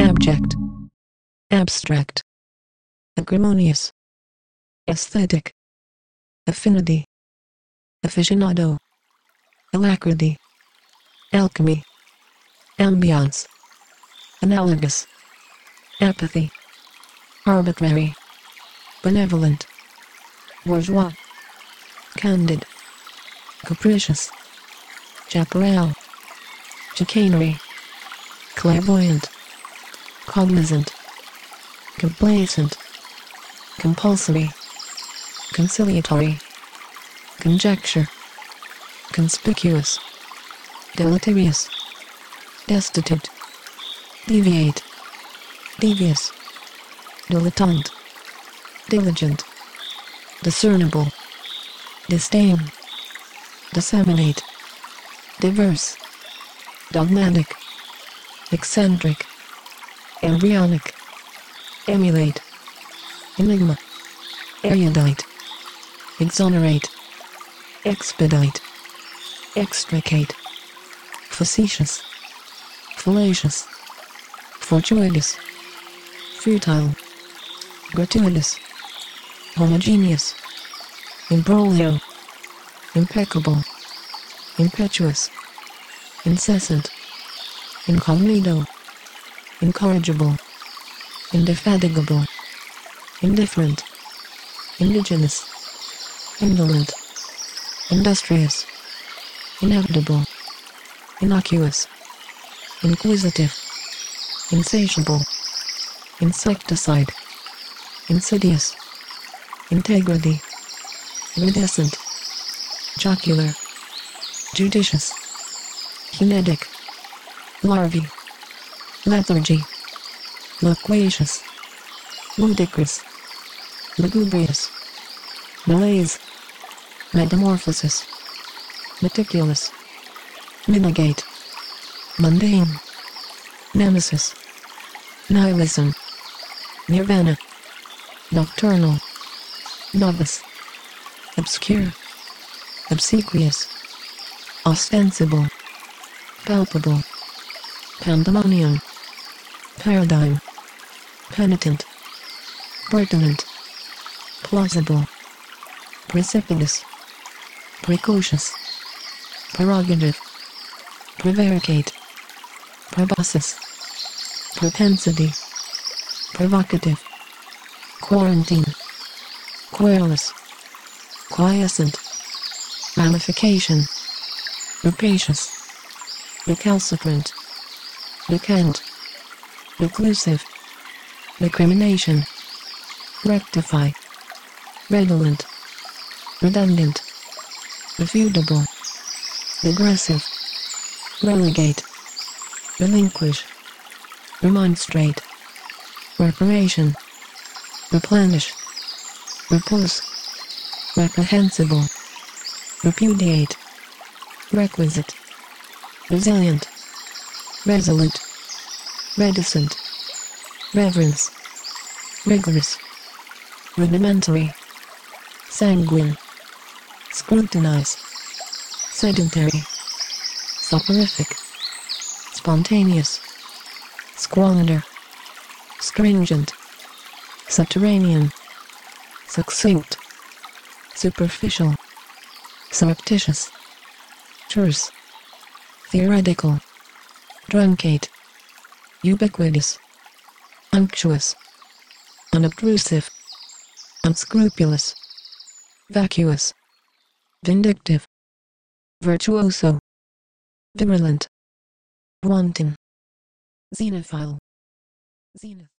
abject, abstract, acrimonious, aesthetic, affinity, aficionado, alacrity, alchemy, ambiance, analogous, apathy, arbitrary, benevolent, bourgeois, candid, capricious, chaparral, chicanery, clairvoyant, cognizant, complacent, compulsory, conciliatory, conjecture, conspicuous, deleterious, destitute, deviate, devious, dilettante, diligent, discernible, disdain, disseminate, diverse, dogmatic, eccentric, embryonic, emulate, enigma, erudite, exonerate, expedite, extricate, facetious, fallacious, fortuitous, futile, gratuitous, homogeneous, imbroglio, impeccable, impetuous, incessant, incognito, incorrigible, indefatigable, indifferent, indigenous, indolent, industrious, inevitable, innocuous, inquisitive, insatiable, insecticide, insidious, integrity, iridescent, jocular, judicious, kinetic, larvae, lethargy, loquacious, ludicrous, lugubrious, malaise, metamorphosis, meticulous, mitigate, mundane, nemesis, nihilism, nirvana, nocturnal, novice, obscure, obsequious, ostensible, palpable, pandemonium, paradigm, penitent, pertinent, plausible, precipitous, precocious, prerogative, prevaricate, proboscis, propensity, provocative, quarantine, querulous, quiescent, ramification, rapacious, recalcitrant, recant, reclusive, recrimination, rectify, redolent, redundant, refutable, regressive, relegate, relinquish, remonstrate, reparation, replenish, repulse, reprehensible, repudiate, requisite, resilient, resolute, reticent, reverence, rigorous, rudimentary, sanguine, scrutinize, sedentary, soporific, spontaneous, squander, stringent, subterranean, succinct, superficial, surreptitious, terse, theoretical, truncate, ubiquitous, unctuous, unobtrusive, unscrupulous, vacuous, vindictive, virtuoso, virulent, wanton, xenophile, zenith.